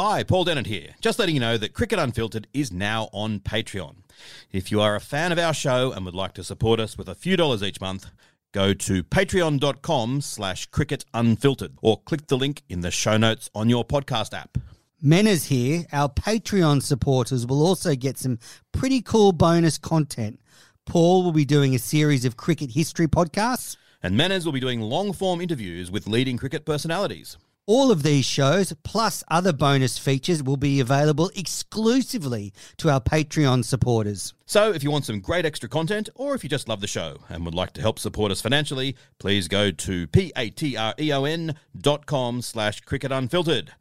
Hi, Paul Dennett here. Just letting you know that Cricket Unfiltered is now on Patreon. If you are a fan of our show and would like to support us with a few dollars each month, go to patreon.com slash cricket unfiltered or click the link in the show notes on your podcast app. Menners here. Our Patreon supporters will also get some pretty cool bonus content. Paul will be doing a series of cricket history podcasts. And Menners will be doing long form interviews with leading cricket personalities. All of these shows, plus other bonus features, will be available exclusively to our Patreon supporters. So if you want some great extra content, or if you just love the show and would like to help support us financially, please go to p-a-t-r-e-o-n dot com slash cricket unfiltered.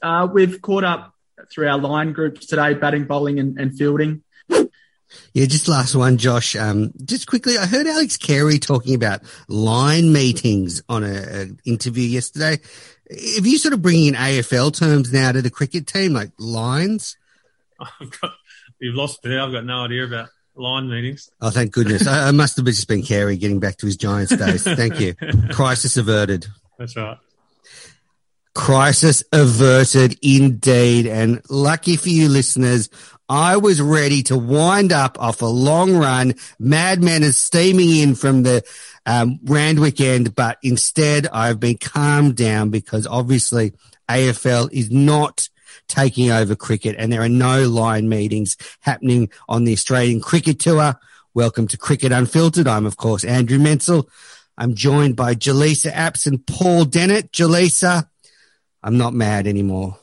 Uh, we've caught up through our line groups today, batting, bowling, and, and fielding. Yeah, just last one, Josh. Um, just quickly, I heard Alex Carey talking about line meetings on an interview yesterday. If you sort of bringing in AFL terms now to the cricket team, like lines? got, You've lost me. I've got no idea about line meetings. Oh, thank goodness. I, I must have just been Carey getting back to his Giants days. Thank you. Crisis averted. That's right. Crisis averted indeed. And lucky for you listeners, I was ready to wind up off a long run. Madman is steaming in from the um, Randwick end, but instead I've been calmed down because obviously AFL is not taking over cricket and there are no line meetings happening on the Australian cricket tour. Welcome to Cricket Unfiltered. I'm of course Andrew Menczel. I'm joined by Jelisa Apps and Paul Dennett. Jelisa, I'm not mad anymore.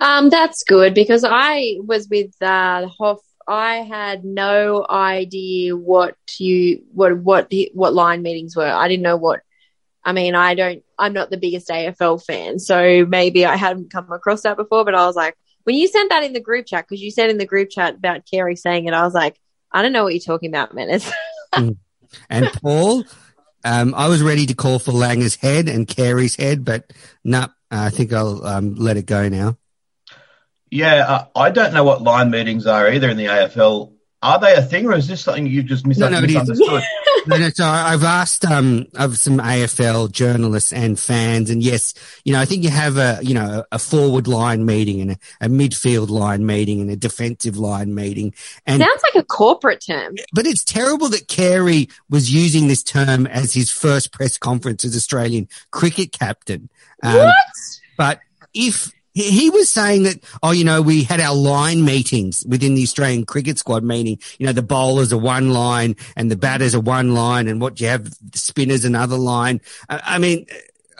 Um, that's good because I was with uh, Hoff. I had no idea what you what what what line meetings were. I didn't know what. I mean, I don't. I'm not the biggest AFL fan, so maybe I hadn't come across that before. But I was like, when you sent that in the group chat, because you said in the group chat about Carey saying it, I was like, I don't know what you're talking about, Menners. Mm. And Paul, um, I was ready to call for Langer's head and Carey's head, but no, I think I'll um, let it go now. Yeah, uh, I don't know what line meetings are either in the AFL. Are they a thing, or is this something you've just mis- No, no, misunderstood? no, no, so I've asked um of some AFL journalists and fans, and yes, you know, I think you have a you know a forward line meeting and a, a midfield line meeting and a defensive line meeting, and Sounds like a corporate term. but it's terrible that Carey was using this term as his first press conference as Australian cricket captain. Um, What? But if He, he was saying that, oh, you know, we had our line meetings within the Australian cricket squad, meaning, you know, the bowlers are one line and the batters are one line and what you have, the spinners another line. I, I mean,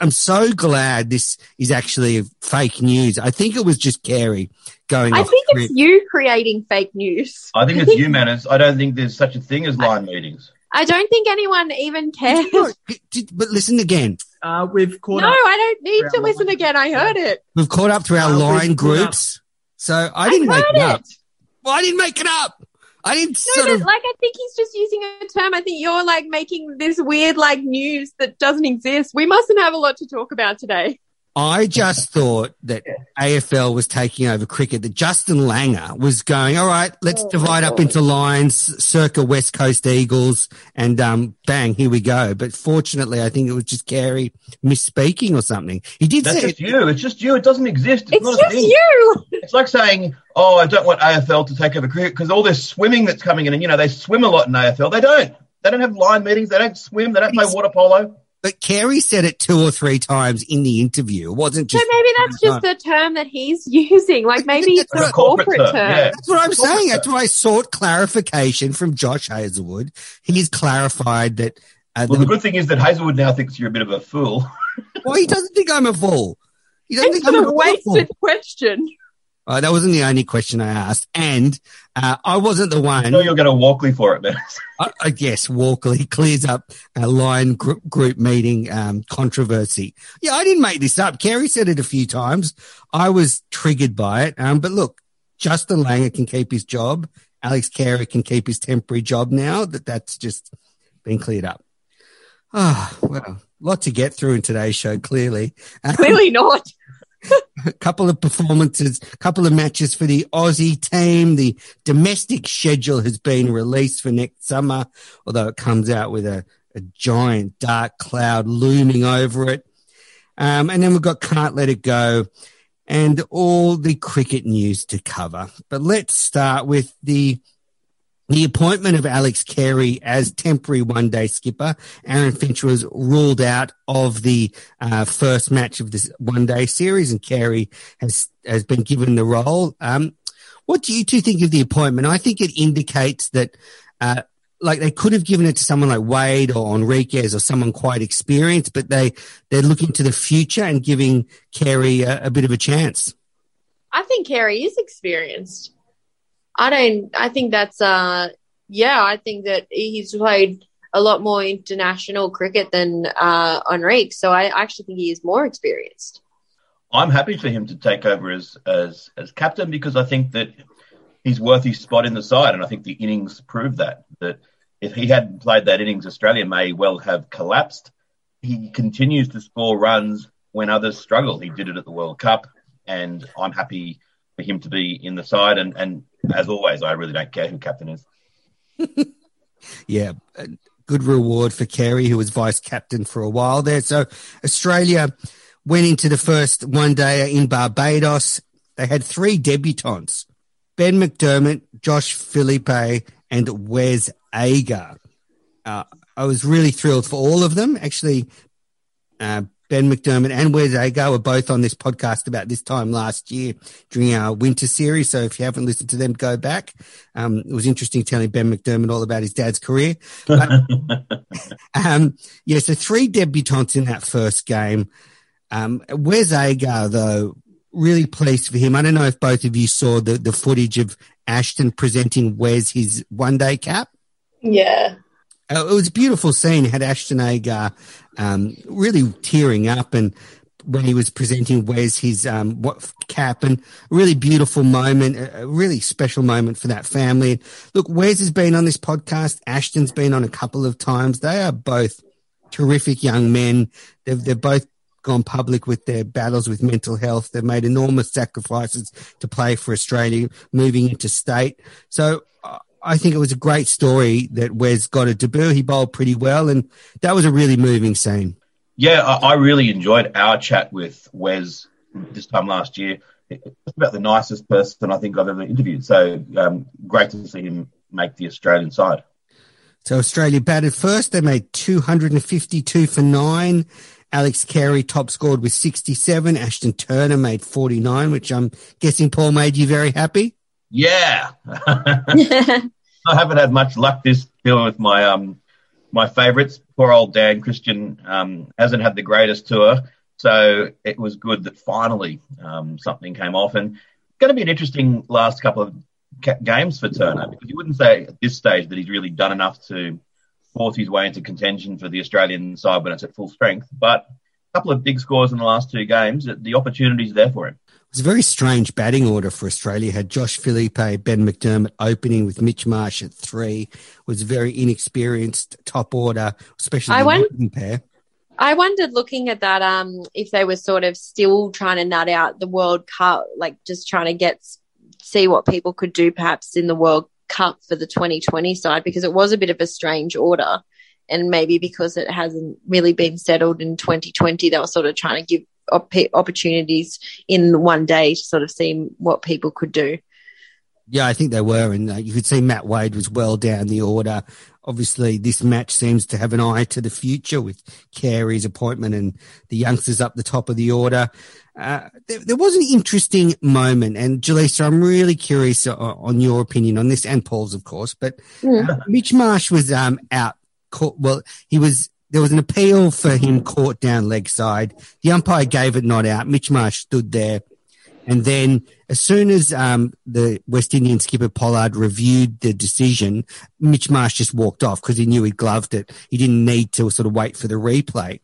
I'm so glad this is actually fake news. I think it was just Carey going. I off think it's you creating fake news. I think it's you, Menners. I don't think there's such a thing as line meetings. I don't think anyone even cares. But listen again. Uh, we've caught No, up. I don't need to listen again. I heard it. We've caught up through our Uh, line caught up. groups. So I didn't make heard it up. Well, I didn't make it up. I didn't No, sort of. like I think he's just using a term. I think you're like making this weird like news that doesn't exist. We mustn't have a lot to talk about today. I just thought that AFL was taking over cricket, that Justin Langer was going, all right, let's Oh, divide up into lines, circa West Coast Eagles, and um, bang, here we go. But fortunately, I think it was just Carey misspeaking or something. He did That's say just you. It's just you. It doesn't exist. It's, It's not a just you. It's like saying, "Oh, I don't want AFL to take over cricket because all this swimming that's coming in, and you know they swim a lot in AFL. They don't. They don't have line meetings. They don't swim. They don't play water polo. But Carey said it two or three times in the interview. It wasn't So maybe that's just the term that he's using. Like maybe it's That's a corporate, Corporate term, term. yeah. That's what I'm saying. term. That's why I sought clarification from Josh Hazlewood. He's clarified that. Uh, Well, the the- good thing is that Hazlewood now thinks you're a bit of a fool. well, he doesn't think I'm a fool. He doesn't It's think I'm a a wasted fool. question. Uh, that wasn't the only question I asked, and uh, I wasn't the I one. know you're going to Walkley for it, man. I, I guess Walkley clears up a line group, group meeting um, controversy. Yeah, I didn't make this up. Carey said it a few times. I was triggered by it. Um, but look, Justin Langer can keep his job. Alex Carey can keep his temporary job now. That that's just been cleared up. Ah, well, a lot to get through in today's show. Clearly, Um, Clearly not. A couple of performances, a couple of matches for the Aussie team. The domestic schedule has been released for next summer, although it comes out with a, a giant dark cloud looming over it. Um, and then we've got Can't Let It Go and all the cricket news to cover. But let's start with the the appointment of Alex Carey as temporary one day skipper. Aaron Finch was ruled out of the uh, first match of this one day series, and Carey has has been given the role. Um, what do you two think of the appointment? I think it indicates that. Uh, like they could have given it to someone like Wade or Henriques or someone quite experienced, but they they're looking to the future and giving Carey a, a bit of a chance. I think Carey is experienced. I don't. I think that's. Uh, yeah, I think that he's played a lot more international cricket than uh, Henriques. So I actually think he is more experienced. I'm happy for him to take over as as as captain because I think that he's worth his spot in the side, and I think the innings prove that. That if he hadn't played that innings, Australia may well have collapsed. He continues to score runs when others struggle. He did it at the World Cup, and I'm happy for him to be in the side. And and as always, I really don't care who captain is. yeah, good reward for Carey, who was vice captain for a while there. So Australia went into the first one day in Barbados. They had three debutants Ben McDermott, Josh Philippe, and Wes Agar. Uh, I was really thrilled for all of them. Actually, uh, Ben McDermott and Wes Agar were both on this podcast about this time last year during our winter series. So if you haven't listened to them, go back. Um, it was interesting telling Ben McDermott all about his dad's career. But, um, yeah, so three debutants in that first game. Um, Wes Agar, though, really pleased for him. I don't know if both of you saw the, the footage of Ashton presenting Wes his one day cap. Yeah. Uh, it was a beautiful scene. Had Ashton Agar um, really tearing up, and when he was presenting Wes his um, what, cap, and a really beautiful moment, a, really special moment for that family. Look, Wes has been on this podcast. Ashton's been on a couple of times. They are both terrific young men. They've they've both gone public with their battles with mental health. They've made enormous sacrifices to play for Australia, moving into state. So uh, I think it was a great story that Wes got a debut. He bowled pretty well, and that was a really moving scene. Yeah, I, I really enjoyed our chat with Wes this time last year. It's about the nicest person I think I've ever interviewed. So um, great to see him make the Australian side. So Australia batted first. They made 252 for nine Alex Carey top scored with 67. Ashton Turner made 49, which I'm guessing Paul made you very happy. Yeah. I haven't had much luck this year with my um my favourites. Poor old Dan Christian um, hasn't had the greatest tour, so it was good that finally um, something came off. And going to be an interesting last couple of ca- games for Turner because you wouldn't say at this stage that he's really done enough to force his way into contention for the Australian side when it's at full strength. But a couple of big scores in the last two games, the opportunity's there for him. It was a very strange batting order for Australia. Had Josh Philippe, Ben McDermott opening with Mitch Marsh at three. Was a very inexperienced top order, especially I the pair. I wondered looking at that um if they were sort of still trying to nut out the World Cup, like just trying to get see what people could do perhaps in the World Cup for the 2020 side because it was a bit of a strange order and maybe because it hasn't really been settled in 2020 they were sort of trying to give op- opportunities in one day to sort of see what people could do. Yeah, I think they were, and uh, you could see Matt Wade was well down the order. Obviously, this match seems to have an eye to the future with Carey's appointment and the youngsters up the top of the order. Uh, there, there, was an interesting moment, and Jelisa, I'm really curious uh, on your opinion on this, and Paul's, of course. But uh, Mitch Marsh was um, out. Caught, well, he was. There was an appeal for him caught down leg side. The umpire gave it not out. Mitch Marsh stood there. And then as soon as um, the West Indian skipper Pollard reviewed the decision, Mitch Marsh just walked off because he knew he gloved it. He didn't need to sort of wait for the replay.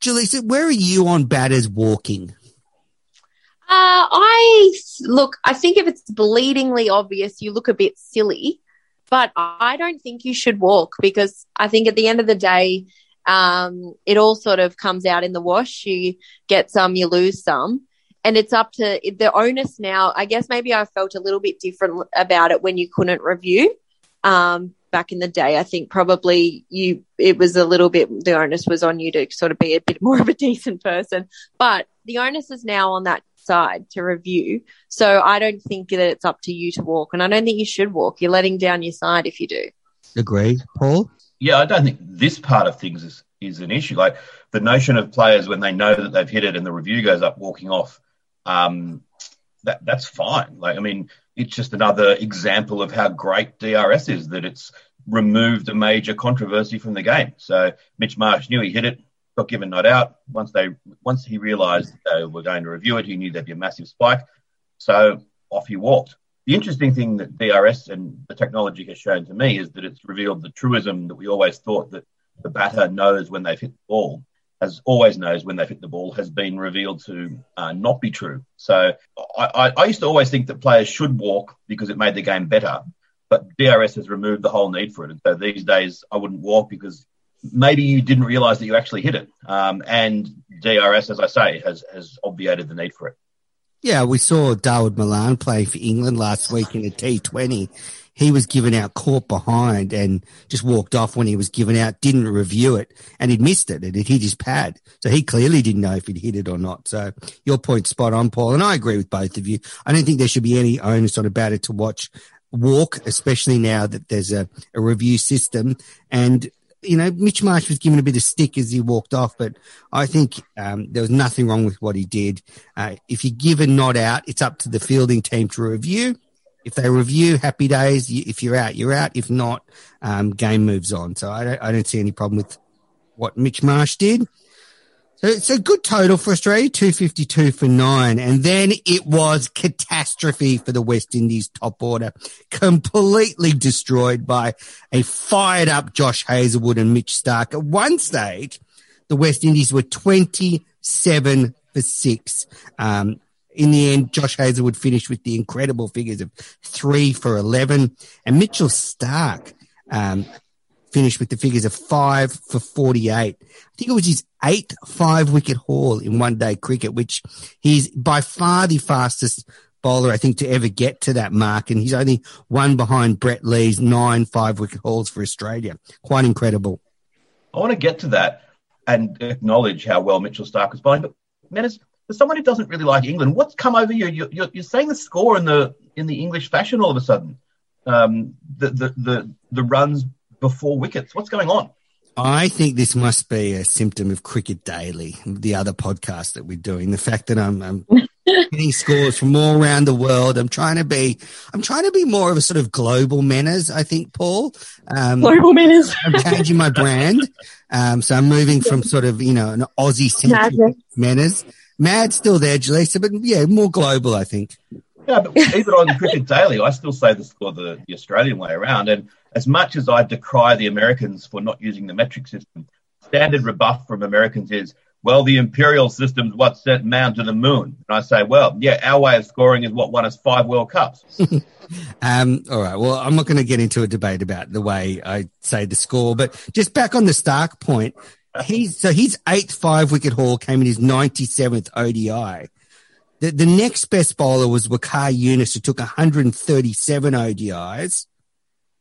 Jelisa, where are you on batters walking? Uh, I look, I think if it's bleedingly obvious, you look a bit silly, but I don't think you should walk because I think at the end of the day, um, it all sort of comes out in the wash. You get some, you lose some and it's up to the onus now. I guess maybe I felt a little bit different about it when you couldn't review. Um, back in the day, I think probably you, it was a little bit, the onus was on you to sort of be a bit more of a decent person, but the onus is now on that side to review. So I don't think that it's up to you to walk and I don't think you should walk. You're letting down your side if you do. Agree. Paul? Yeah, I don't think this part of things is, is an issue. Like the notion of players when they know that they've hit it and the review goes up walking off um, that that's fine. Like, I mean, it's just another example of how great DRS is that it's removed a major controversy from the game. So Mitch Marsh knew he hit it, got given not out. Once they, once he realised they were going to review it, he knew there'd be a massive spike. So off he walked. The interesting thing that DRS and the technology has shown to me is that it's revealed the truism that we always thought that the batter knows when they've hit the ball as always knows when they've hit the ball has been revealed to uh, not be true. So I, I, I, used to always think that players should walk because it made the game better, but DRS has removed the whole need for it. And so these days I wouldn't walk because maybe you didn't realise that you actually hit it. Um, and DRS, as I say, has has obviated the need for it. Yeah, we saw Dawid Malan play for England last week in a T20 he was given out caught behind and just walked off when he was given out, didn't review it, and he'd missed it. It had hit his pad. So he clearly didn't know if he'd hit it or not. So your point spot on, Paul. And I agree with both of you. I don't think there should be any onus on about it to watch walk, especially now that there's a, a review system. And you know, Mitch Marsh was given a bit of stick as he walked off, but I think um, there was nothing wrong with what he did. Uh, if you give a nod out, it's up to the fielding team to review. If they review, happy days. If you're out, you're out. If not, um, game moves on. So I don't, I don't see any problem with what Mitch Marsh did. So it's a good total for Australia, 252 for nine. And then it was catastrophe for the West Indies top order, completely destroyed by a fired up Josh Hazlewood and Mitch Starc. At one stage, the West Indies were 27 for six. Um, in the end, Josh Hazlewood finished with the incredible figures of three for 11 and Mitchell Starc, um, finished with the figures of five for 48. I think it was his eighth five wicket haul in one day cricket, which he's by far the fastest bowler, I think, to ever get to that mark. And he's only one behind Brett Lee's nine five wicket hauls for Australia. Quite incredible. I want to get to that and acknowledge how well Mitchell Starc was bowling. But Menners, for someone who doesn't really like England, what's come over you? You're, you're, you're saying the score in the in the English fashion all of a sudden. Um, the, the the the runs before wickets. What's going on? I think this must be a symptom of Cricket Daily, the other podcast that we're doing. The fact that I'm, I'm getting scores from all around the world. I'm trying to be, I'm trying to be more of a sort of global Menners. I think, Paul. Um, Global Menners. I'm changing my brand. Um, so I'm moving from sort of, you know, an Aussie centric Madness. menace. Mad's still there, Jelisa, but yeah, more global, I think. Yeah, but even on Cricket Daily, I still say the score the, the Australian way around. And as much as I decry the Americans for not using the metric system, standard rebuff from Americans is, well, the imperial system's what sent man to the moon. And I say, well, yeah, our way of scoring is what won us five World Cups. Um, all right. Well, I'm not going to get into a debate about the way I say the score, but just back on the Starc point, he's so his eighth five wicket haul came in his 97th ODI. The, the next best bowler was Waqar Younis, who took 137 ODIs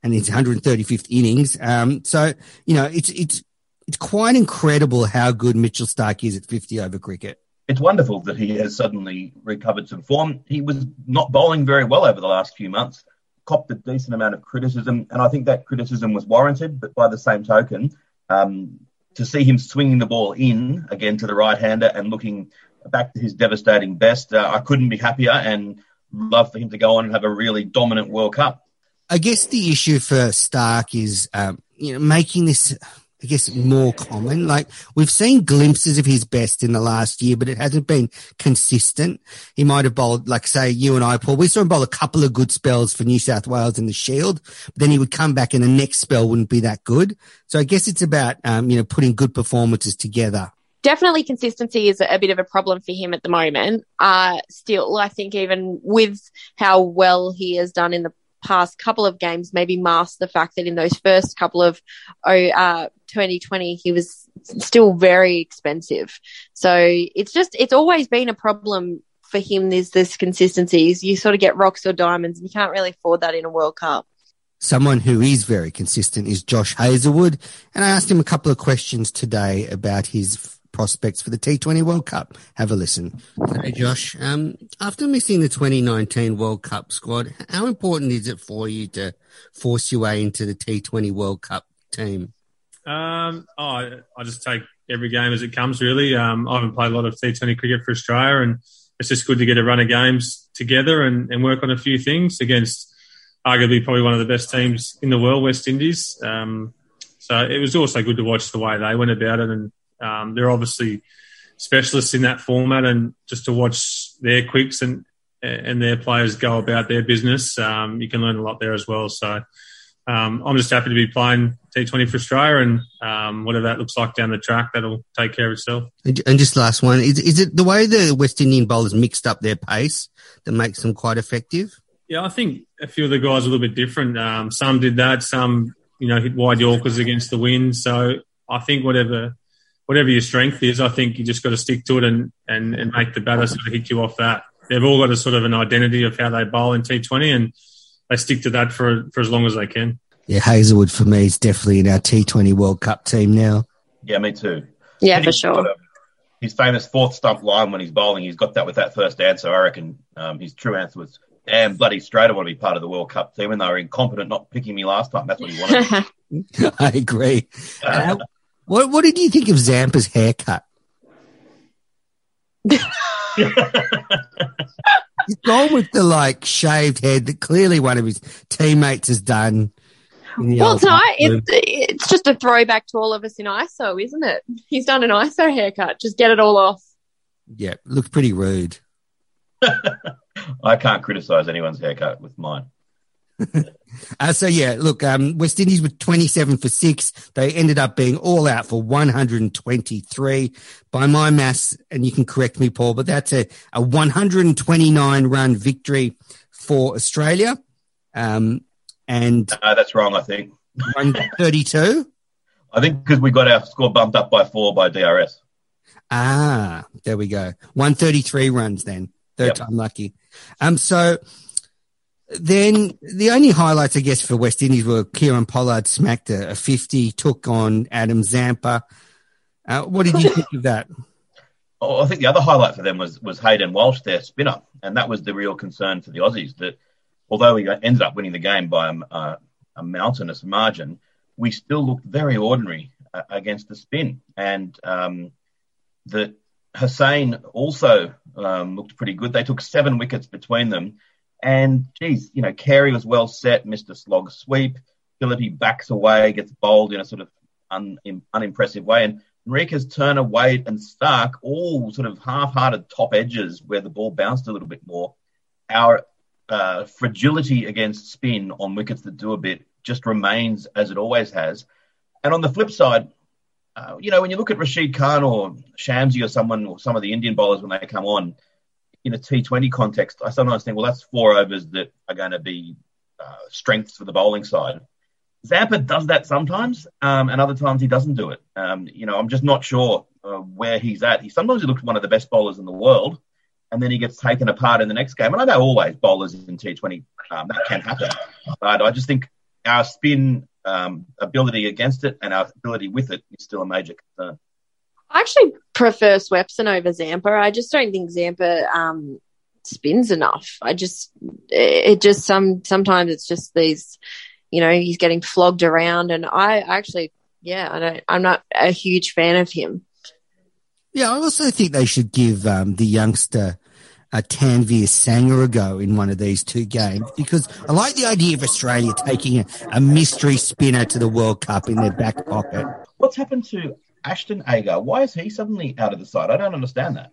and his 135th innings. Um, so, you know, it's, it's, it's quite incredible how good Mitchell Starc is at 50 over cricket. it's wonderful that he has suddenly recovered some form. He was not bowling very well over the last few months, copped a decent amount of criticism, and I think that criticism was warranted. But by the same token, um, to see him swinging the ball in again to the right hander and looking back to his devastating best, uh, I couldn't be happier and love for him to go on and have a really dominant World Cup. I guess the issue for Starc is, um, you know, making this, I guess, more common. Like we've seen glimpses of his best in the last year, but it hasn't been consistent. He might have bowled, like say you and I, Paul, we saw him bowl a couple of good spells for New South Wales in the Shield, but then he would come back and the next spell wouldn't be that good. So I guess it's about, um, you know, putting good performances together. definitely consistency is a bit of a problem for him at the moment. Uh, still, I think even with how well he has done in the past couple of games, maybe mask the fact that in those first couple of oh, uh, 2020, he was still very expensive. So it's just, it's always been a problem for him. There's this consistency. Is You sort of get rocks or diamonds, and you can't really afford that in a World Cup. Someone who is very consistent is Josh Hazlewood. And I asked him a couple of questions today about his prospects for the T20 World Cup. Have a listen. Hey, Josh, um, after missing the 2019 World Cup squad, how important is it for you to force your way into the T20 World Cup team? Um, oh, I, I just take every game as it comes. Really, um, I haven't played a lot of T20 cricket for Australia, and it's just good to get a run of games together and, and work on a few things against arguably probably one of the best teams in the world, West Indies. Um, so it was also good to watch the way they went about it, and um, they're obviously specialists in that format, and just to watch their quicks and and their players go about their business, um, you can learn a lot there as well. So um, I'm just happy to be playing T20 for Australia, and um, whatever that looks like down the track, that'll take care of itself. And and just last one, is, is it the way the West Indian bowlers mixed up their pace that makes them quite effective? Yeah, I think a few of the guys are a little bit different. Um, some did that, some you know hit wide Yorkers against the wind. So I think whatever whatever your strength is, I think you just got to stick to it and and, and make the batter sort of hit you off that. They've all got a sort of an identity of how they bowl in T20, and they stick to that for for as long as they can. Yeah, Hazlewood for me is definitely in our T20 World Cup team now. Yeah, me too. Yeah, And for sure. a- his famous fourth stump line when he's bowling, he's got that with that first answer. I reckon um, his true answer was, damn, bloody straight, I want to be part of the World Cup team. And they were incompetent not picking me last time. That's what he wanted. I agree. Uh, what What did you think of Zampa's haircut? He's gone with the like shaved head that clearly one of his teammates has done. Well, old tonight club. it's, it's just a throwback to all of us in ISO, isn't it? He's done an ISO haircut. Just get it all off. yeah, looks pretty rude. I can't criticise anyone's haircut with mine. Uh, so yeah, look, um, West Indies were 27 for six. They ended up being all out for 123 by my maths. And you can correct me, Paul, but that's a, a 129 run victory for Australia. Um, and No, that's wrong, I think. 132. I think because we got our score bumped up by four by DRS. Ah, there we go. 133 runs then. Third time lucky. Um, so then the only highlights, I guess, for West Indies were Kieron Pollard smacked a, a 50, took on Adam Zampa. Uh, what did you think of that? Oh, I think the other highlight for them was was Hayden Walsh, their spinner, and that was the real concern for the Aussies. That although we ended up winning the game by a, a, a mountainous margin, we still looked very ordinary uh, against the spin, and um, that Hosein also um, looked pretty good. They took seven wickets between them, and geez, you know, Carey was well set, missed a slog sweep. Philippe backs away, gets bowled in a sort of un, unimpressive way, and Henriques, Turner, Wade, and Starc all sort of half-hearted top edges where the ball bounced a little bit more. Our uh, fragility against spin on wickets that do a bit just remains as it always has. And on the flip side, uh, you know, when you look at Rashid Khan or Shamsi or someone or some of the Indian bowlers when they come on in a T20 context, I sometimes think, well, that's four overs that are going to be uh, strengths for the bowling side. Zampa does that sometimes, um, and other times he doesn't do it. Um, you know, I'm just not sure uh, where he's at. He sometimes he looks one of the best bowlers in the world, and then he gets taken apart in the next game. And I know always bowlers in T20 um, that can happen, but I just think our spin um, ability against it and our ability with it is still a major concern. I actually prefer Swepson over Zampa. I just don't think Zampa um, spins enough. I just it just some sometimes it's just these you know, he's getting flogged around. And I actually, yeah, I don't, I'm not a huge fan of him. Yeah, I also think they should give um, the youngster a Tanveer Sangha a go in one of these two games because I like the idea of Australia taking a, a, mystery spinner to the World Cup in their back pocket. What's happened to Ashton Agar? Why is he suddenly out of the side? I don't understand that.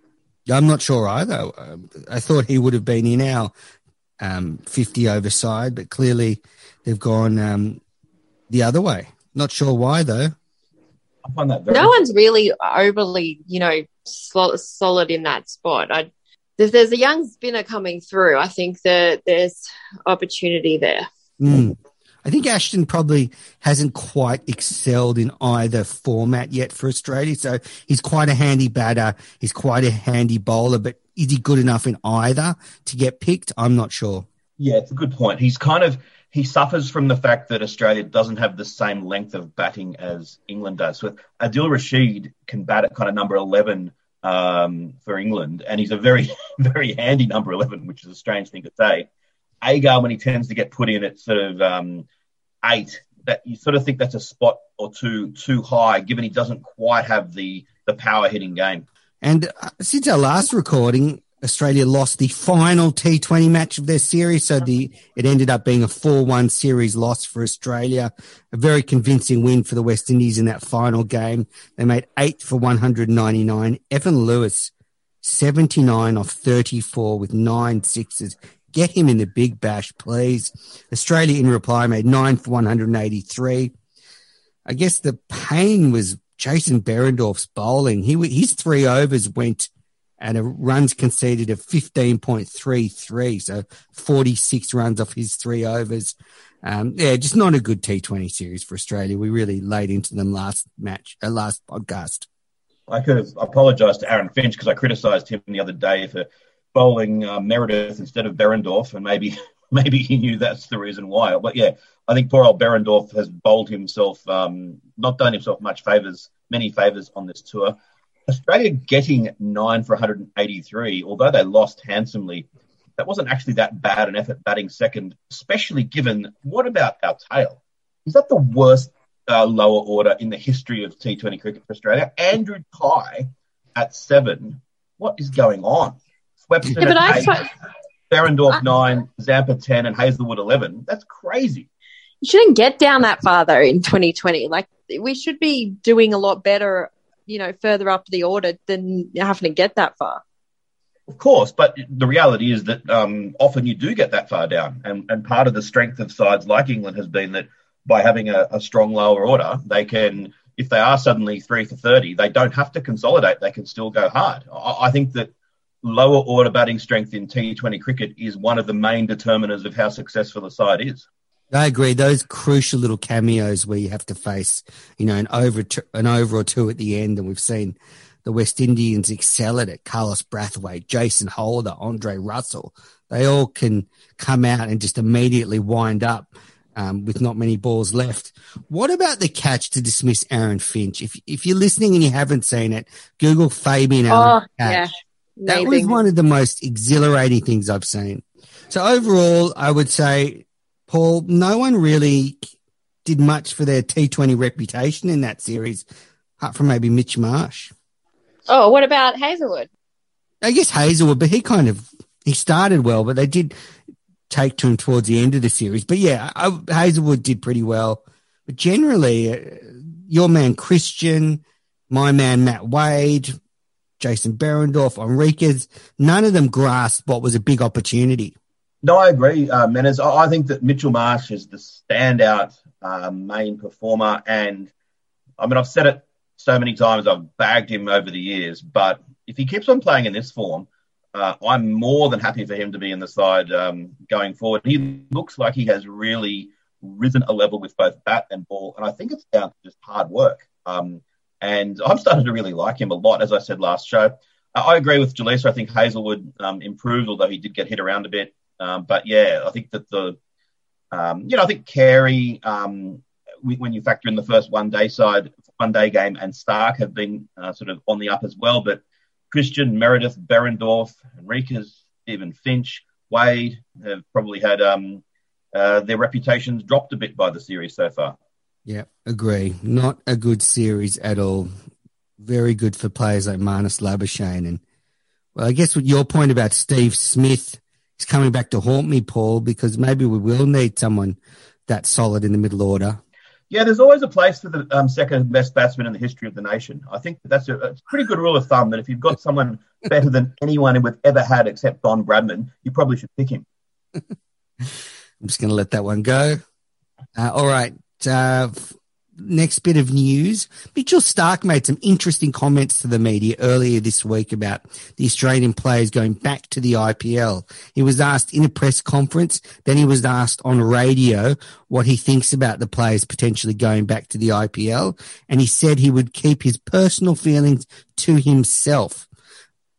I'm not sure either. Um, I thought he would have been in our um, 50 over side, but clearly they've gone um, the other way. Not sure why though. I find that very no one's really overly, you know, solid in that spot. I, if there's a young spinner coming through, I think that there's opportunity there. Mm. I think Ashton probably hasn't quite excelled in either format yet for Australia. So he's quite a handy batter. He's quite a handy bowler, but is he good enough in either to get picked? I'm not sure. Yeah, it's a good point. He's kind of he suffers from the fact that Australia doesn't have the same length of batting as England does. So Adil Rashid can bat at kind of number 11 um, for England, and he's a very, very handy number 11, which is a strange thing to say. Agar, when he tends to get put in at sort of um, eight, that you sort of think that's a spot or two too high, given he doesn't quite have the the power hitting game. And uh, since our last recording, Australia lost the final T20 match of their series. So the, it ended up being a 4-1 series loss for Australia. A very convincing win for the West Indies in that final game. They made eight for 199. Evan Lewis, 79 off 34 with nine sixes. Get him in the big bash, please. Australia in reply made nine for 183. I guess the pain was Jason Behrendorff's bowling. He, his three overs went and a runs conceded of 15.33. So 46 runs off his three overs. Um, yeah, just not a good T20 series for Australia. We really laid into them last match, uh, last podcast. I could have apologised to Aaron Finch because I criticised him the other day for bowling uh, Meredith instead of Behrendorff, and maybe maybe he knew that's the reason why. But yeah, I think poor old Behrendorff has bowled himself, um, not done himself much favours, many favours on this tour. Australia getting nine for 183, although they lost handsomely, that wasn't actually that bad an effort batting second, especially given what about our tail? Is that the worst uh, lower order in the history of T20 cricket for Australia? Andrew Tye at seven. What is going on? Swepson yeah, at eight, I, Behrendorff nine, Zampa 10, and Hazlewood 11. That's crazy. You shouldn't get down that far though in 2020. Like we should be doing a lot better you know, further up the order than having to get that far. Of course, but the reality is that um, often you do get that far down, and and part of the strength of sides like England has been that by having a, a strong lower order, they can, if they are suddenly three for thirty, they don't have to consolidate; they can still go hard. I, I think that lower order batting strength in T20 cricket is one of the main determiners of how successful a side is. I agree. Those crucial little cameos where you have to face, you know, an over an over or two at the end, and we've seen the West Indians excel at it. Carlos Brathwaite, Jason Holder, Andre Russell, they all can come out and just immediately wind up um, with not many balls left. What about the catch to dismiss Aaron Finch? If if you're listening and you haven't seen it, Google Fabian Allen oh, catch. Yeah. That was one of the most exhilarating things I've seen. So overall, I would say Paul, no one really did much for their T20 reputation in that series, apart from maybe Mitch Marsh. Oh, what about Hazlewood? I guess Hazlewood, but he kind of he started well, but they did take to him towards the end of the series. But yeah, I, Hazlewood did pretty well. But generally, uh, your man Christian, my man Matt Wade, Jason Behrendorff, Henriques, none of them grasped what was a big opportunity. No, I agree, uh, Menners. I think that Mitchell Marsh is the standout uh, main performer. And I mean, I've said it so many times, I've bagged him over the years, but if he keeps on playing in this form, uh, I'm more than happy for him to be in the side um, going forward. He looks like he has really risen a level with both bat and ball, and I think it's down to just hard work. Um, and I'm starting to really like him a lot, as I said last show. Uh, I agree with Jelisa. I think Hazlewood um, improved, although he did get hit around a bit. Um, but yeah, I think that the, um, you know, I think Carey, um, when you factor in the first one day side, one day game, and Starc have been uh, sort of on the up as well. But Christian, Meredith, Behrendorff, Henriques, even Finch, Wade have probably had um, uh, their reputations dropped a bit by the series so far. Yeah, agree. Not a good series at all. Very good for players like Marnus Labuschagne. And well, I guess with your point about Steve Smith is coming back to haunt me, Paul, because maybe we will need someone that solid in the middle order. Yeah, there's always a place for the um, second best batsman in the history of the nation. I think that's a, a, pretty good rule of thumb that if you've got someone better than anyone we've ever had except Don Bradman, you probably should pick him. I'm just going to let that one go. Uh, all right. Uh, next bit of news. Mitchell Starc made some interesting comments to the media earlier this week about the Australian players going back to the IPL. He was asked in a press conference, then he was asked on radio what he thinks about the players potentially going back to the IPL. And he said he would keep his personal feelings to himself.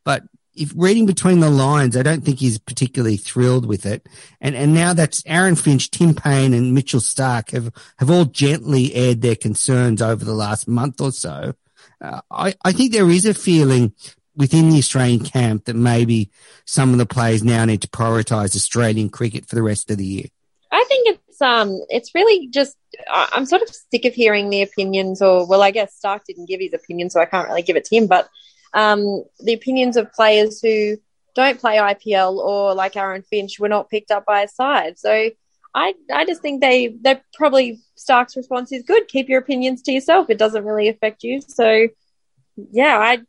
But if reading between the lines, I don't think he's particularly thrilled with it. And and now that's Aaron Finch, Tim Paine, and Mitchell Starc have have all gently aired their concerns over the last month or so. Uh, I I think there is a feeling within the Australian camp that maybe some of the players now need to prioritise Australian cricket for the rest of the year. I think it's um it's really just I'm sort of sick of hearing the opinions, or well, I guess Starc didn't give his opinion, so I can't really give it to him, but um, the opinions of players who don't play IPL or like Aaron Finch were not picked up by a side. So I I just think they they probably Starc's response is good. Keep your opinions to yourself. It doesn't really affect you. So yeah, I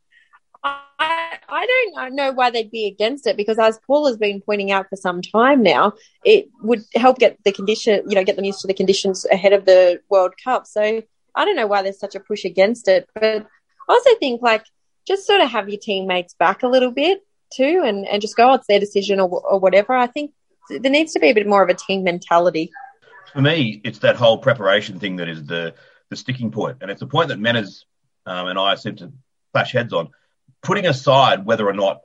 I I don't know why they'd be against it because as Paul has been pointing out for some time now, it would help get the condition you know get them used to the conditions ahead of the World Cup. So I don't know why there's such a push against it, but I also think like just sort of have your teammates back a little bit too and, and just go, oh, it's their decision or, or whatever. I think there needs to be a bit more of a team mentality. For me, it's that whole preparation thing that is the, the sticking point. And it's a point that Menners um, and I seem to clash heads on. Putting aside whether or not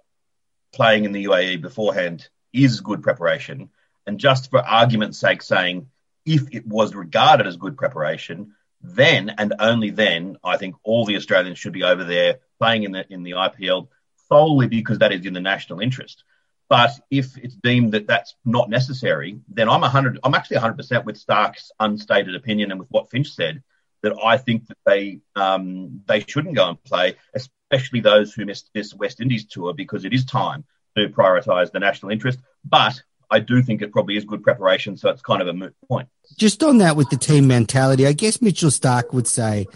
playing in the UAE beforehand is good preparation, and just for argument's sake saying if it was regarded as good preparation, then and only then, I think all the Australians should be over there playing in the in the IPL solely because that is in the national interest. But if it's deemed that that's not necessary, then I'm 100. I'm actually 100 percent with Starc's unstated opinion and with what Finch said that I think that they um, they shouldn't go and play, especially those who missed this West Indies tour because it is time to prioritise the national interest. But I do think it probably is good preparation, so it's kind of a moot point. Just on that with the team mentality, I guess Mitchell Starc would say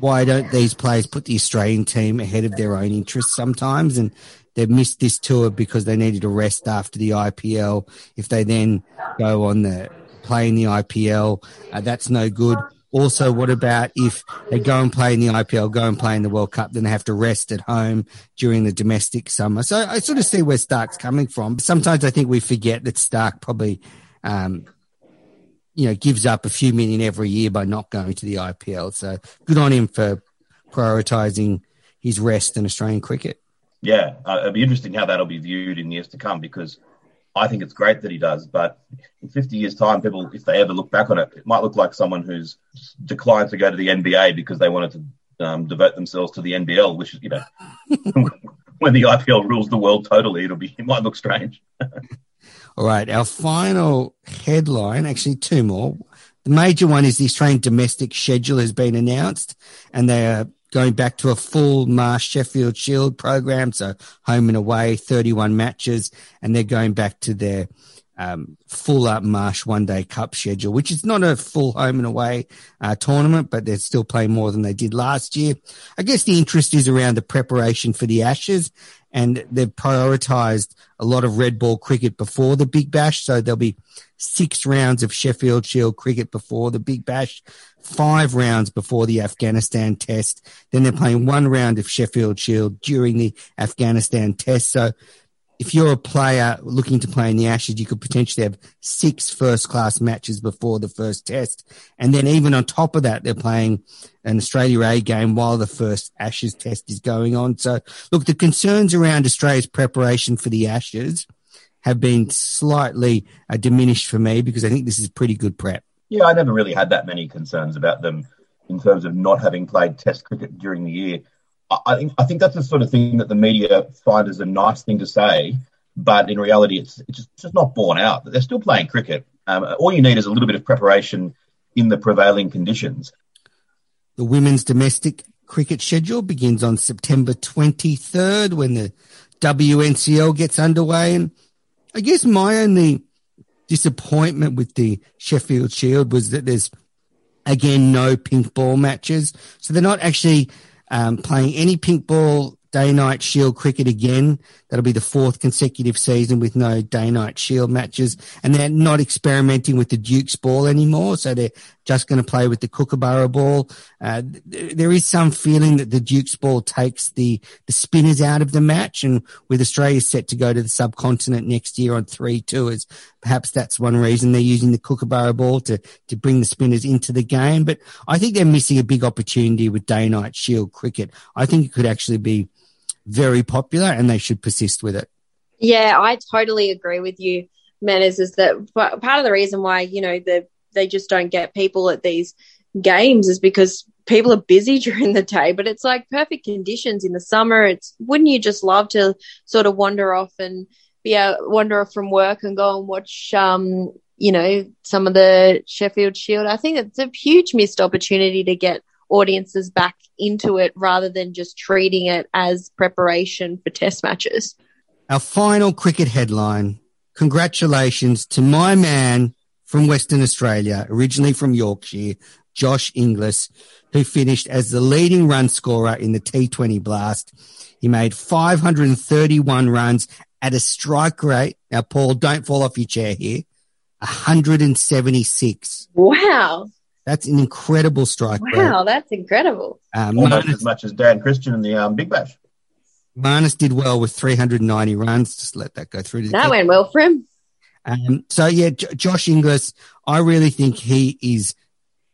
why don't these players put the Australian team ahead of their own interests sometimes? And they've missed this tour because they needed a rest after the IPL. If they then go on the play in the IPL, uh, that's no good. Also, what about if they go and play in the IPL, go and play in the World Cup, then they have to rest at home during the domestic summer? So I sort of see where Starc's coming from. Sometimes I think we forget that Starc probably um, you know, gives up a few million every year by not going to the IPL. So good on him for prioritising his rest in Australian cricket. Yeah, uh, it'll be interesting how that'll be viewed in years to come because I think it's great that he does. But in 50 years' time, people, if they ever look back on it, it might look like someone who's declined to go to the NBA because they wanted to um, devote themselves to the NBL, which is, you know, when the IPL rules the world totally, it'll be, it might look strange. All right, our final headline, actually two more. The major one is the Australian domestic schedule has been announced, and they are going back to a full Marsh Sheffield Shield program, so home and away, 31 matches, and they're going back to their um, full up Marsh One Day Cup schedule, which is not a full home and away uh, tournament, but they're still playing more than they did last year. I guess the interest is around the preparation for the Ashes, and they've prioritised a lot of red ball cricket before the Big Bash, so there'll be six rounds of Sheffield Shield cricket before the Big Bash, five rounds before the Afghanistan test. Then they're playing one round of Sheffield Shield during the Afghanistan test. So if you're a player looking to play in the Ashes, you could potentially have six first class matches before the first test. And then even on top of that, they're playing an Australia A game while the first Ashes test is going on. So look, the concerns around Australia's preparation for the Ashes have been slightly uh, diminished for me because I think this is pretty good prep. Yeah, I never really had that many concerns about them in terms of not having played test cricket during the year. I think I think that's the sort of thing that the media find as a nice thing to say, but in reality, it's it's just not borne out. They're still playing cricket. Um, all you need is a little bit of preparation in the prevailing conditions. The women's domestic cricket schedule begins on September 23rd when the WNCL gets underway. And I guess my only disappointment with the Sheffield Shield was that there's again no pink ball matches. So they're not actually um, playing any pink ball day night shield cricket again. That'll be the fourth consecutive season with no day night shield matches. And they're not experimenting with the Duke's ball anymore. So they're just going to play with the Kookaburra ball. Uh, there is some feeling that the Duke's ball takes the, the spinners out of the match. And with Australia set to go to the subcontinent next year on three tours, perhaps that's one reason they're using the Kookaburra ball to, to bring the spinners into the game. But I think they're missing a big opportunity with day night shield cricket. I think it could actually be very popular and they should persist with it. Yeah, I totally agree with you, Menners, is that part of the reason why, you know, the, they just don't get people at these games is because people are busy during the day, but it's like perfect conditions in the summer. It's wouldn't you just love to sort of wander off and be able wander off from work and go and watch um, you know, some of the Sheffield Shield. I think it's a huge missed opportunity to get audiences back into it rather than just treating it as preparation for test matches. Our final cricket headline. Congratulations to my man from Western Australia, originally from Yorkshire, Josh Inglis, who finished as the leading run scorer in the T20 blast. He made 531 runs at a strike rate. Now, Paul, don't fall off your chair here. 176. Wow. That's an incredible strike. Wow, that's incredible. Um, Almost Marnus, as much as Dan Christian in the um, Big Bash. Marnus did well with 390 runs. Just let that go through. that went well for him. Um, so yeah, J- Josh Inglis, I really think he is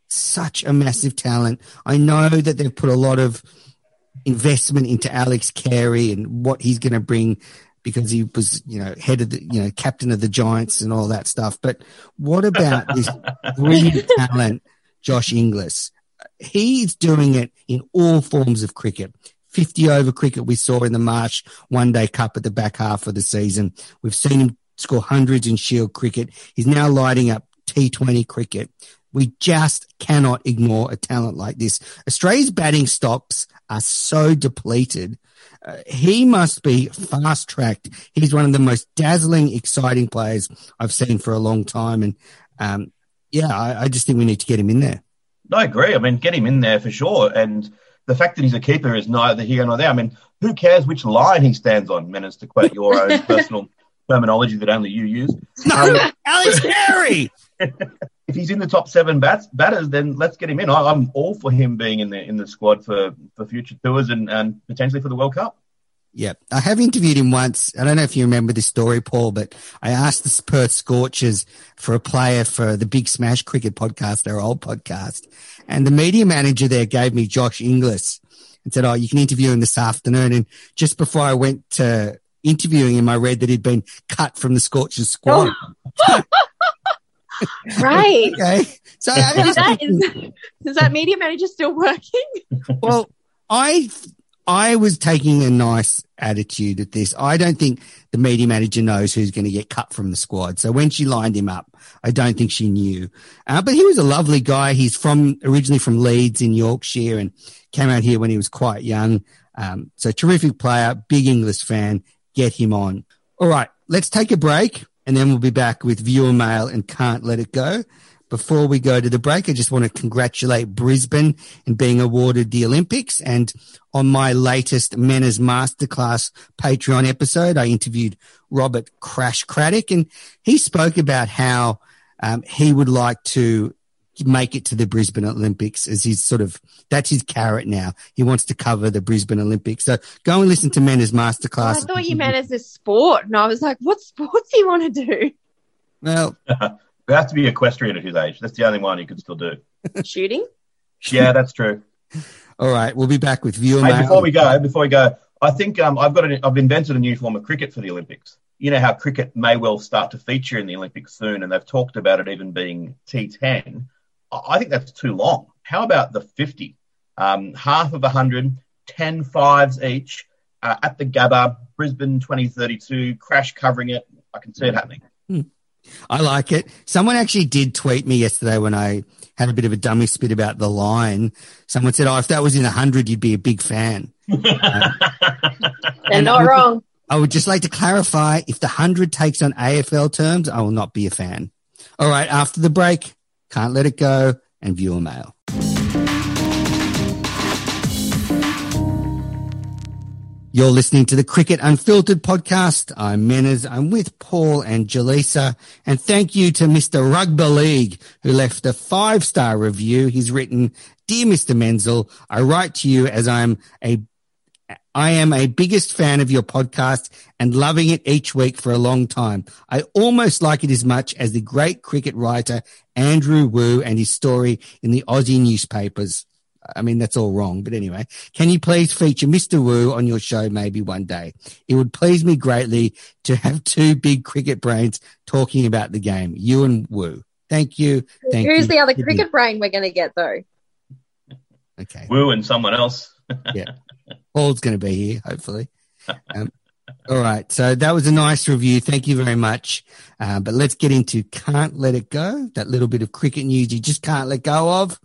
such a massive talent. I know that they've put a lot of investment into Alex Carey and what he's going to bring because he was, you know, head of the, you know, captain of the Giants and all that stuff. But what about this brilliant talent Josh Inglis. He's doing it in all forms of cricket. 50 over cricket we saw in the Marsh One Day Cup at the back half of the season. We've seen him score hundreds in Shield cricket. He's now lighting up T20 cricket. We just cannot ignore a talent like this. Australia's batting stocks are so depleted. Uh, he must be fast tracked. He's one of the most dazzling, exciting players I've seen for a long time. And um, yeah, I, I, just think we need to get him in there. I agree. I mean, get him in there for sure. And the fact that he's a keeper is neither here nor there. I mean, who cares which line he stands on, Menners, to quote your own personal terminology that only you use. No, um, Alex Carey! if he's in the top seven bats, batters, then let's get him in. I, am all for him being in the in the squad for, for future tours and, and potentially for the World Cup. Yep. I have interviewed him once. I don't know if you remember this story, Paul, but I asked the Perth Scorchers for a player for the Big Smash Cricket podcast, their old podcast. And the media manager there gave me Josh Inglis and said, Oh, you can interview him this afternoon. And just before I went to interviewing him, I read that he'd been cut from the Scorchers squad. Oh. right. okay. So is that, is, is that media manager still working? well, I I was taking a nice attitude at this. I don't think the media manager knows who's going to get cut from the squad. So when she lined him up, I don't think she knew. Uh, but he was a lovely guy. He's from originally from Leeds in Yorkshire and came out here when he was quite young. Um, so terrific player, big English fan. Get him on. All right, let's take a break and then we'll be back with viewer mail and can't let it go. Before we go to the break, I just want to congratulate Brisbane in being awarded the Olympics. And on my latest Menners Masterclass Patreon episode, I interviewed Robert Crash Craddock and he spoke about how um, he would like to make it to the Brisbane Olympics as his sort of, that's his carrot now. He wants to cover the Brisbane Olympics. So go and listen to Menners Masterclass. I thought you meant as a sport. And I was like, what sports do you want to do? Well, it has to be equestrian at his age. That's the only one he could still do. Shooting? Yeah, that's true. All right, we'll be back with viewer Hey, mail. before we go, before we go, I think um, I've got an, I've invented a new form of cricket for the Olympics. You know how cricket may well start to feature in the Olympics soon, and they've talked about it even being T10. I I think that's too long. How about the 50? Um, half of 100, 10 fives each uh, at the Gabba, Brisbane 2032, crash covering it. I can see it happening. I like it. Someone actually did tweet me yesterday when I had a bit of a dummy spit about the line. Someone said, "Oh, if that was in a hundred, you'd be a big fan." They're not wrong. I would just like to clarify: if the hundred takes on AFL terms, I will not be a fan. All right, after the break, can't let it go, and viewer mail. You're listening to the Cricket Unfiltered podcast. I'm Menners. I'm with Paul and Jelisa. And thank you to Mr. Rugby League who left a five star review. He's written, Dear Mr. Menczel, I write to you as I'm a I am a biggest fan of your podcast and loving it each week for a long time. I almost like it as much as the great cricket writer Andrew Wu and his story in the Aussie newspapers. I mean, that's all wrong, but anyway, can you please feature Mr. Wu on your show maybe one day? It would please me greatly to have two big cricket brains talking about the game. You and Wu. Thank you. Thank Who's you. the other cricket brain we're going to get, though? Okay. Woo and someone else. yeah. Paul's going to be here, hopefully. Um, all right. So that was a nice review. Thank you very much. Uh, but let's get into Can't Let It Go, that little bit of cricket news you just can't let go of.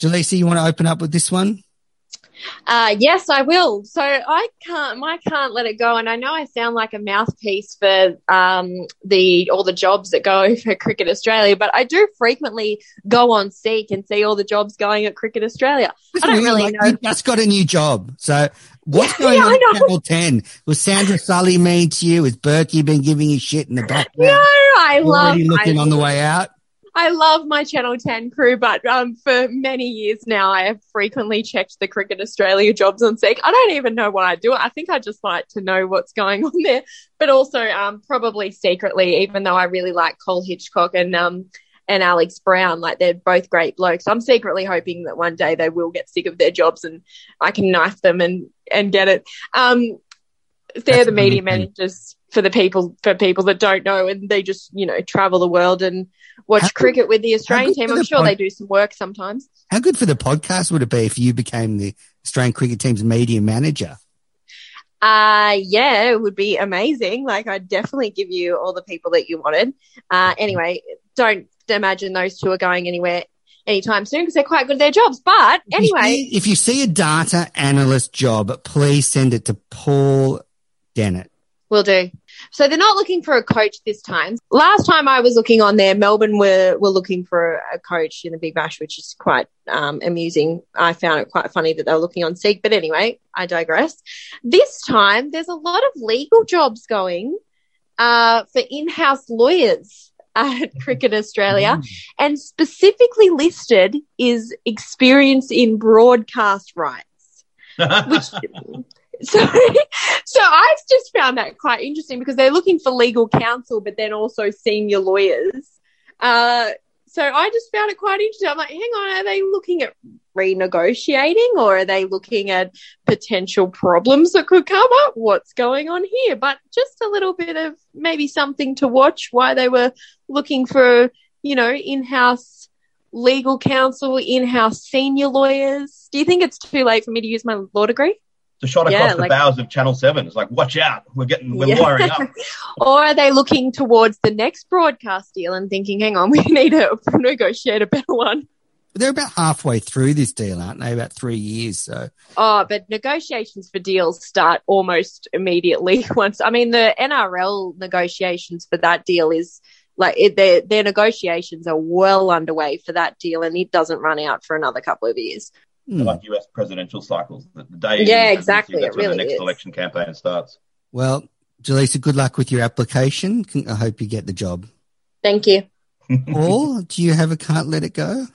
Jelisa, you want to open up with this one? Uh, yes, I will. So I can't, I can't let it go. And I know I sound like a mouthpiece for um, the all the jobs that go for Cricket Australia, but I do frequently go on Seek and see all the jobs going at Cricket Australia. I don't really like, know. You just got a new job. So what's going yeah, on at. Channel 10? Was Sandra Sully mean to you? Has Berkey been giving you shit in the background? No, I love. Already looking I- on the way out? I love my Channel 10 crew, but um, for many years now, I have frequently checked the Cricket Australia jobs on Seek. I don't even know why I do it. I think I just like to know what's going on there, but also um, probably secretly, even though I really like Cole Hitchcock and um, and Alex Brown, like they're both great blokes. I'm secretly hoping that one day they will get sick of their jobs and I can knife them and and get it. Um, they're the media managers for the people for people that don't know, and they just you know travel the world and watch How good- cricket with the Australian team. I'm the sure pod- they do some work sometimes. How good for the podcast would it be if you became the Australian cricket team's media manager? Uh yeah, it would be amazing. Like I'd definitely give you all the people that you wanted. Uh anyway, don't imagine those two are going anywhere anytime soon because they're quite good at their jobs. But anyway, if you see a data analyst job, please send it to Paul Dennett. Will do. So they're not looking for a coach this time. Last time I was looking on there, Melbourne were were looking for a coach in the Big Bash, which is quite um, amusing. I found it quite funny that they were looking on Seek, but anyway, I digress. This time, there's a lot of legal jobs going uh, for in-house lawyers at Cricket Australia, and specifically listed is experience in broadcast rights which so so I've just found that quite interesting because they're looking for legal counsel, but then also senior lawyers. Uh, so I just found it quite interesting. I'm like, hang on, are they looking at renegotiating or are they looking at potential problems that could come up? What's going on here? But just a little bit of maybe something to watch why they were looking for, you know, in-house legal counsel, in-house senior lawyers. Do you think it's too late for me to use my law degree? It's a shot Yeah, across the like- bows of Channel Seven. It's like, watch out, we're getting, we're Yeah. wiring up. or are they looking towards the next broadcast deal and thinking, hang on, we need to negotiate a better one? They're about halfway through this deal, aren't they? About three years. So Oh, but negotiations for deals start almost immediately. Once, I mean, the NRL negotiations for that deal is like it, their their negotiations are well underway for that deal, and it doesn't run out for another couple of years. Like US presidential cycles. The, the day Yeah, exactly, That's it when really the next is. election campaign starts. Well, Jelisa, good luck with your application. I hope you get the job. Thank you. Paul, do you have a can't let it go?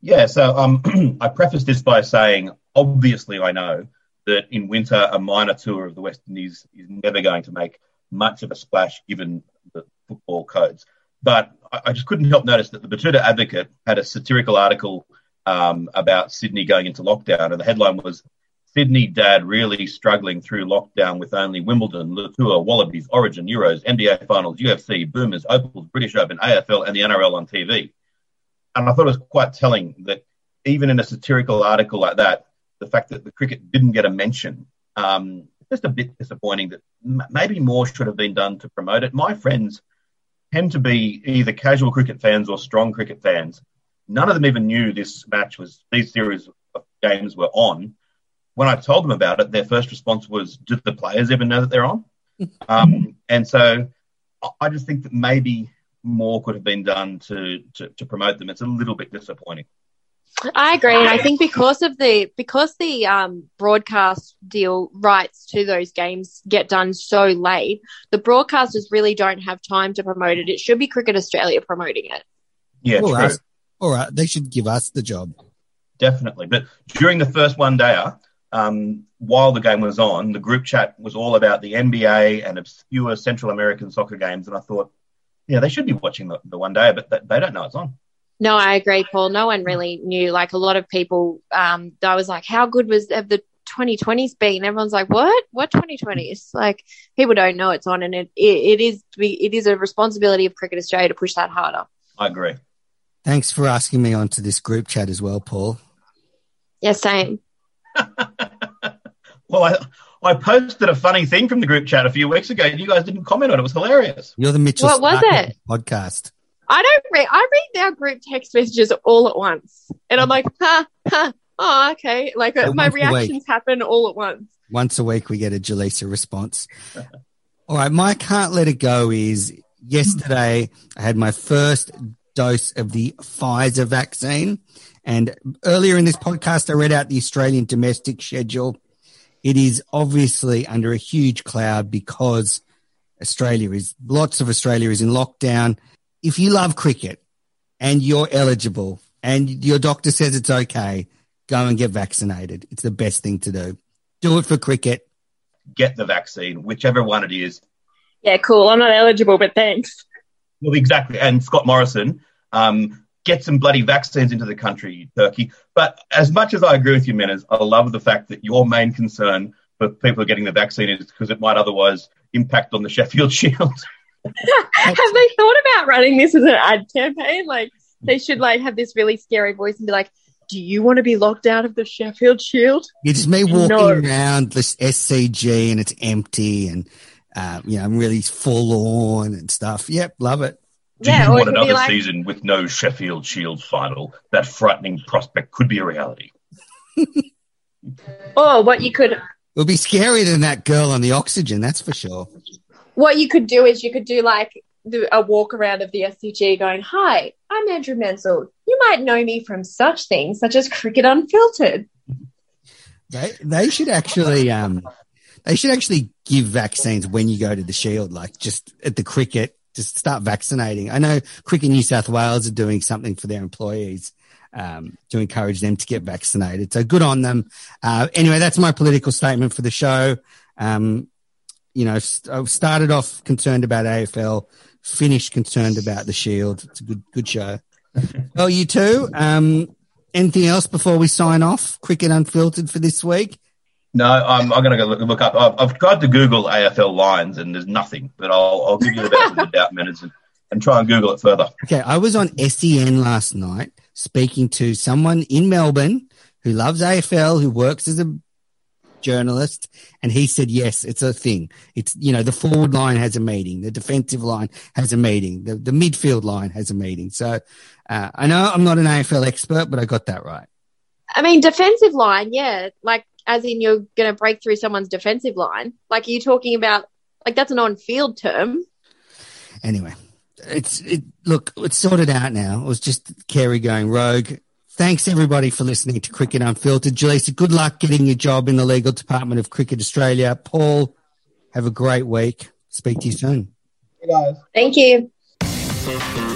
Yeah, so um, I preface this by saying, obviously, I know that in winter, a minor tour of the West Indies is never going to make much of a splash given the football codes. But I, I just couldn't help notice that the Betoota Advocate had a satirical article um, about Sydney going into lockdown, and the headline was Sydney dad really struggling through lockdown with only Wimbledon, Le Tour, Wallabies, Origin, Euros, NBA Finals, UFC, Boomers, Opals, British Open, AFL, and the NRL on TV. And I thought it was quite telling that even in a satirical article like that, the fact that the cricket didn't get a mention, um, just a bit disappointing that m- maybe more should have been done to promote it. My friends tend to be either casual cricket fans or strong cricket fans. None of them even knew this match was, these series of games were on. When I told them about it, their first response was, do the players even know that they're on? um, and so I- I just think that maybe more could have been done to, to, to promote them. It's a little bit disappointing. I agree, and I think because of the because the um, broadcast deal rights to those games get done so late, the broadcasters really don't have time to promote it. It should be Cricket Australia promoting it. Yeah, All true. Right. All right. They should give us the job. Definitely. But during the first one dayer, um, while the game was on, the group chat was all about the NBA and obscure Central American soccer games. And I thought, yeah, they should be watching the, the one day, but they don't know it's on. No, I agree, Paul. No one really knew. Like a lot of people, um, I was like, "How good was have the 2020s been?" Everyone's like, "What? What 2020s?" Like people don't know it's on, and it it, it is it is a responsibility of Cricket Australia to push that harder. I agree. Thanks for asking me onto this group chat as well, Paul. Yeah, same. Well, I, I posted a funny thing from the group chat a few weeks ago, and you guys didn't comment on it. It was hilarious. You're the Mitchell What was Starc it? podcast. I don't read. I read our group text messages all at once, and I'm like, "Ha ha." Oh, okay. Like So my once a week. reactions happen all at once. Once a week, we get a Jelisa response. All right. My can't let it go is yesterday, I had my first dose of the Pfizer vaccine. And earlier in this podcast, I read out the Australian domestic schedule. It is obviously under a huge cloud because Australia is, lots of Australia is in lockdown. If you love cricket and you're eligible and your doctor says it's okay, go and get vaccinated. It's the best thing to do. Do it for cricket. Get the vaccine, whichever one it is. Yeah, cool. I'm not eligible, but thanks. Well, exactly. And Scott Morrison, um, get some bloody vaccines into the country, Turkey. But as much as I agree with you, Menners, I love the fact that your main concern for people getting the vaccine is because it might otherwise impact on the Sheffield Shield. have they thought about running this as an ad campaign? Like they should like have this really scary voice and be like, "Do you want to be locked out of the Sheffield Shield?" It's just me walking No. around this SCG and it's empty and, um, you know, I'm really forlorn and stuff. Yep. Love it. Do Yeah, you want another like- season with no Sheffield Shield final? That frightening prospect could be a reality. Or what you could It'll be scarier than that girl on the oxygen. That's for sure. what you could do is you could do like the, a walk around of the SCG, going, "Hi, I'm Andrew Menczel. You might know me from such things such as Cricket Unfiltered." They, they should actually, um, they should actually give vaccines when you go to the shield, like just at the cricket, just start vaccinating. I know Cricket New South Wales are doing something for their employees. Um, to encourage them to get vaccinated. So good on them. Uh, anyway, that's my political statement for the show. Um, you know, I've started off concerned about AFL, finished concerned about the Shield. It's a good, good show. well, you too. Um, anything else before we sign off? Cricket Unfiltered for this week. No, I'm, I'm going to go look, look up. I've, I've tried to Google AFL lines and there's nothing, but I'll, I'll give you the benefit of the doubt Menners and, and try and Google it further. Okay, I was on SEN last night speaking to someone in Melbourne who loves AFL, who works as a journalist, and he said yes, it's a thing. It's you know the forward line has a meeting, the defensive line has a meeting, the the midfield line has a meeting. So uh, I know I'm not an AFL expert, but I got that right. I mean, defensive line, yeah. Like, as in you're going to break through someone's defensive line. Like, are you talking about, like, that's an on field term. Anyway, it's, it, look, it's sorted out now. It was just Carey going rogue. Thanks everybody for listening to Cricket Unfiltered. Jelisa, good luck getting your job in the legal department of Cricket Australia. Paul, have a great week. Speak to you soon. Hey guys. Thank you.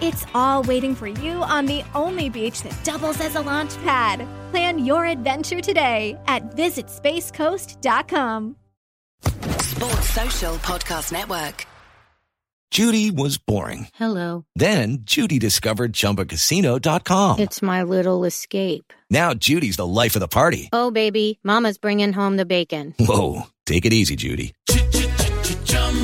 It's all waiting for you on the only beach that doubles as a launch pad. Plan your adventure today at visitspacecoast.com. Sports Social Podcast Network. Judy was boring. Hello. Then Judy discovered ChumbaCasino.com. It's my little escape. Now Judy's the life of the party. Oh, baby, Mama's bringing home the bacon. Whoa, take it easy, Judy.